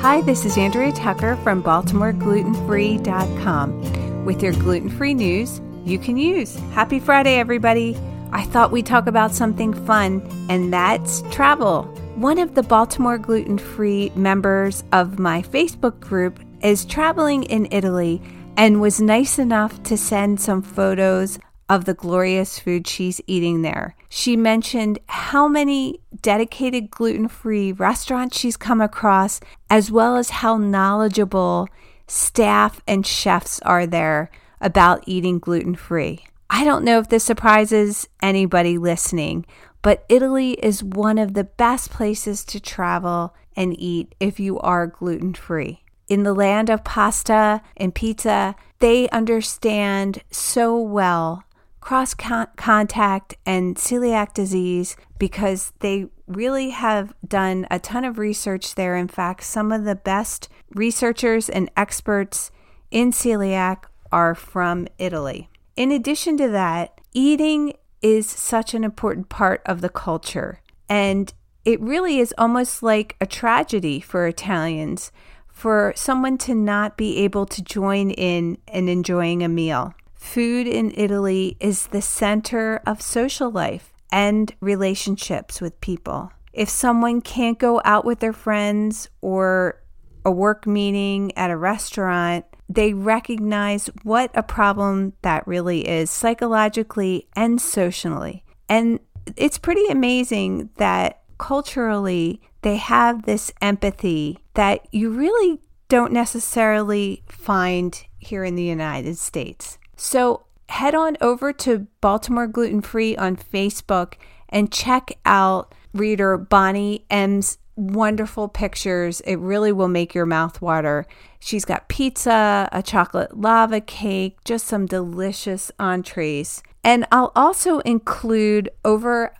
Hi, this is Andrea Tucker from BaltimoreGlutenFree.com with your gluten free news you can use. Happy Friday, everybody! I thought we'd talk about something fun, and that's travel. One of the Baltimore Gluten Free members of my Facebook group is traveling in Italy and was nice enough to send some photos of the glorious food she's eating there. She mentioned how many dedicated gluten free restaurants she's come across, as well as how knowledgeable staff and chefs are there about eating gluten free. I don't know if this surprises anybody listening, but Italy is one of the best places to travel and eat if you are gluten free. In the land of pasta and pizza, they understand so well cross contact and celiac disease because they really have done a ton of research there. In fact, some of the best researchers and experts in celiac are from Italy. In addition to that, eating is such an important part of the culture. And it really is almost like a tragedy for Italians for someone to not be able to join in and enjoying a meal. Food in Italy is the center of social life and relationships with people. If someone can't go out with their friends or a work meeting at a restaurant, they recognize what a problem that really is psychologically and socially. And it's pretty amazing that culturally they have this empathy that you really don't necessarily find here in the United States. So head on over to Baltimore Gluten Free on Facebook and check out reader Bonnie M's wonderful pictures. It really will make your mouth water. She's got pizza, a chocolate lava cake, just some delicious entrees. And I'll also include over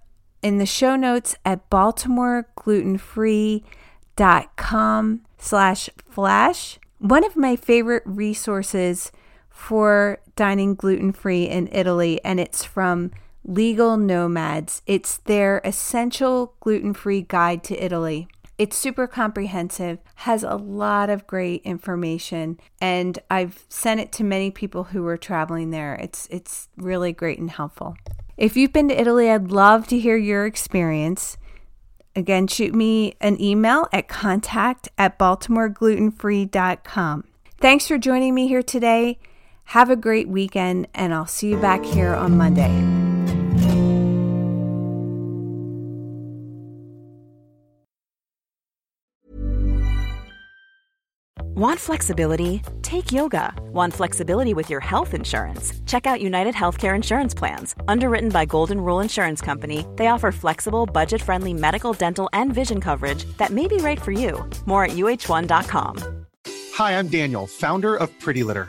in the show notes at baltimoreglutenfree.com slash flash one of my favorite resources for dining gluten free in Italy, and it's from Legal Nomads. It's their essential gluten free guide to Italy. It's super comprehensive, has a lot of great information, and I've sent it to many people who were traveling there. It's it's really great and helpful. If you've been to Italy, I'd love to hear your experience. Again, shoot me an email at contact at baltimoreglutenfree.com. Thanks for joining me here today. Have a great weekend, and I'll see you back here on Monday. Want flexibility? Take yoga. Want flexibility with your health insurance? Check out United Healthcare Insurance Plans. Underwritten by Golden Rule Insurance Company, they offer flexible, budget friendly medical, dental, and vision coverage that may be right for you. More at uhone.com. Hi, I'm Daniel, founder of Pretty Litter.